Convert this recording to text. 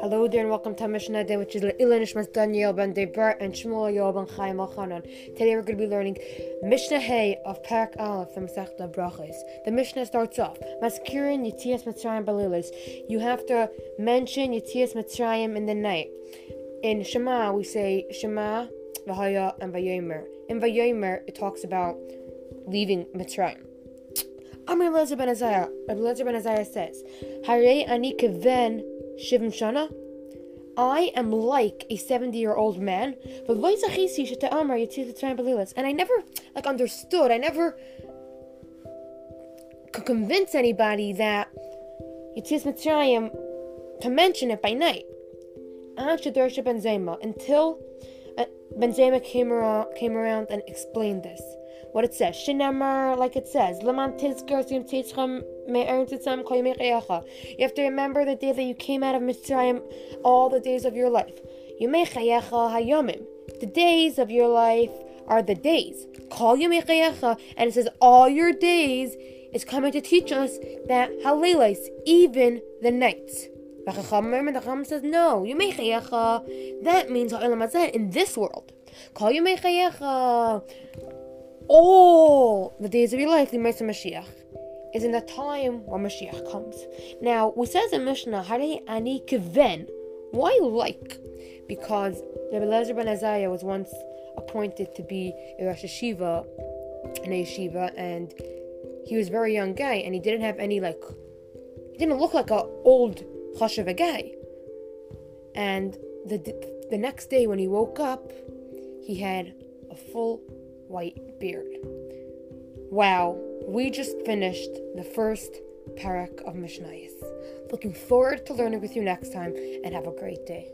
Hello there and welcome to Mishnah Day, which is Ilan Ishmas Daniel ben and Shmuel Yob ben Chaim Chanan. Today we're going to be learning Mishnah Hay of Parak Aleph from Masechta Brachos. The Mishnah starts off, Maskirin Yitzias Mitzrayim Balilis. You have to mention Yitzias Mitzrayim in the night. In Shema we say Shema, Vahaya, and Vayomer. In Vayomer it talks about leaving Mitzrayim. Amir Lezer ben Azariah, Lezer ben Azariah says, Hare ani keven Shivim Shana. I am like a 70 year old man, but and I never like understood, I never could convince anybody that Yitzis Mitzrayim to mention it by night. Until uh, Ben Zoma came around, came around and explained this what it says. Like it says, You have to remember the day that you came out of Mitzrayim all the days of your life. The days of your life are the days. Call and it says all your days is coming to teach us that Halilas, even the nights. The Chacham says, no, you that means in this world. Call all the days of your life, the Mesa Mashiach, is in the time when Mashiach comes. Now, we says in Mishnah, Hare Ani Kiven. Why like? Because Rabbi Lezer ben Azariah was once appointed to be a Rosh Hashiva in a yeshiva, and he was a very young guy, and he didn't have any, like, he didn't look like an old a guy. And the, the next day when he woke up, he had a full white beard. Wow, we just finished the first parak of Mishnayos. Looking forward to learning with you next time and have a great day.